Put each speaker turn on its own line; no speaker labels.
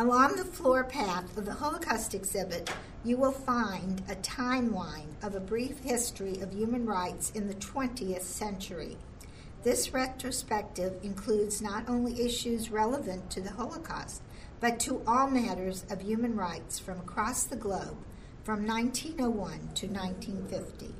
Along the floor path of the Holocaust exhibit, you will find a timeline of a brief history of human rights in the 20th century. This retrospective includes not only issues relevant to the Holocaust, but to all matters of human rights from across the globe from 1901 to 1950.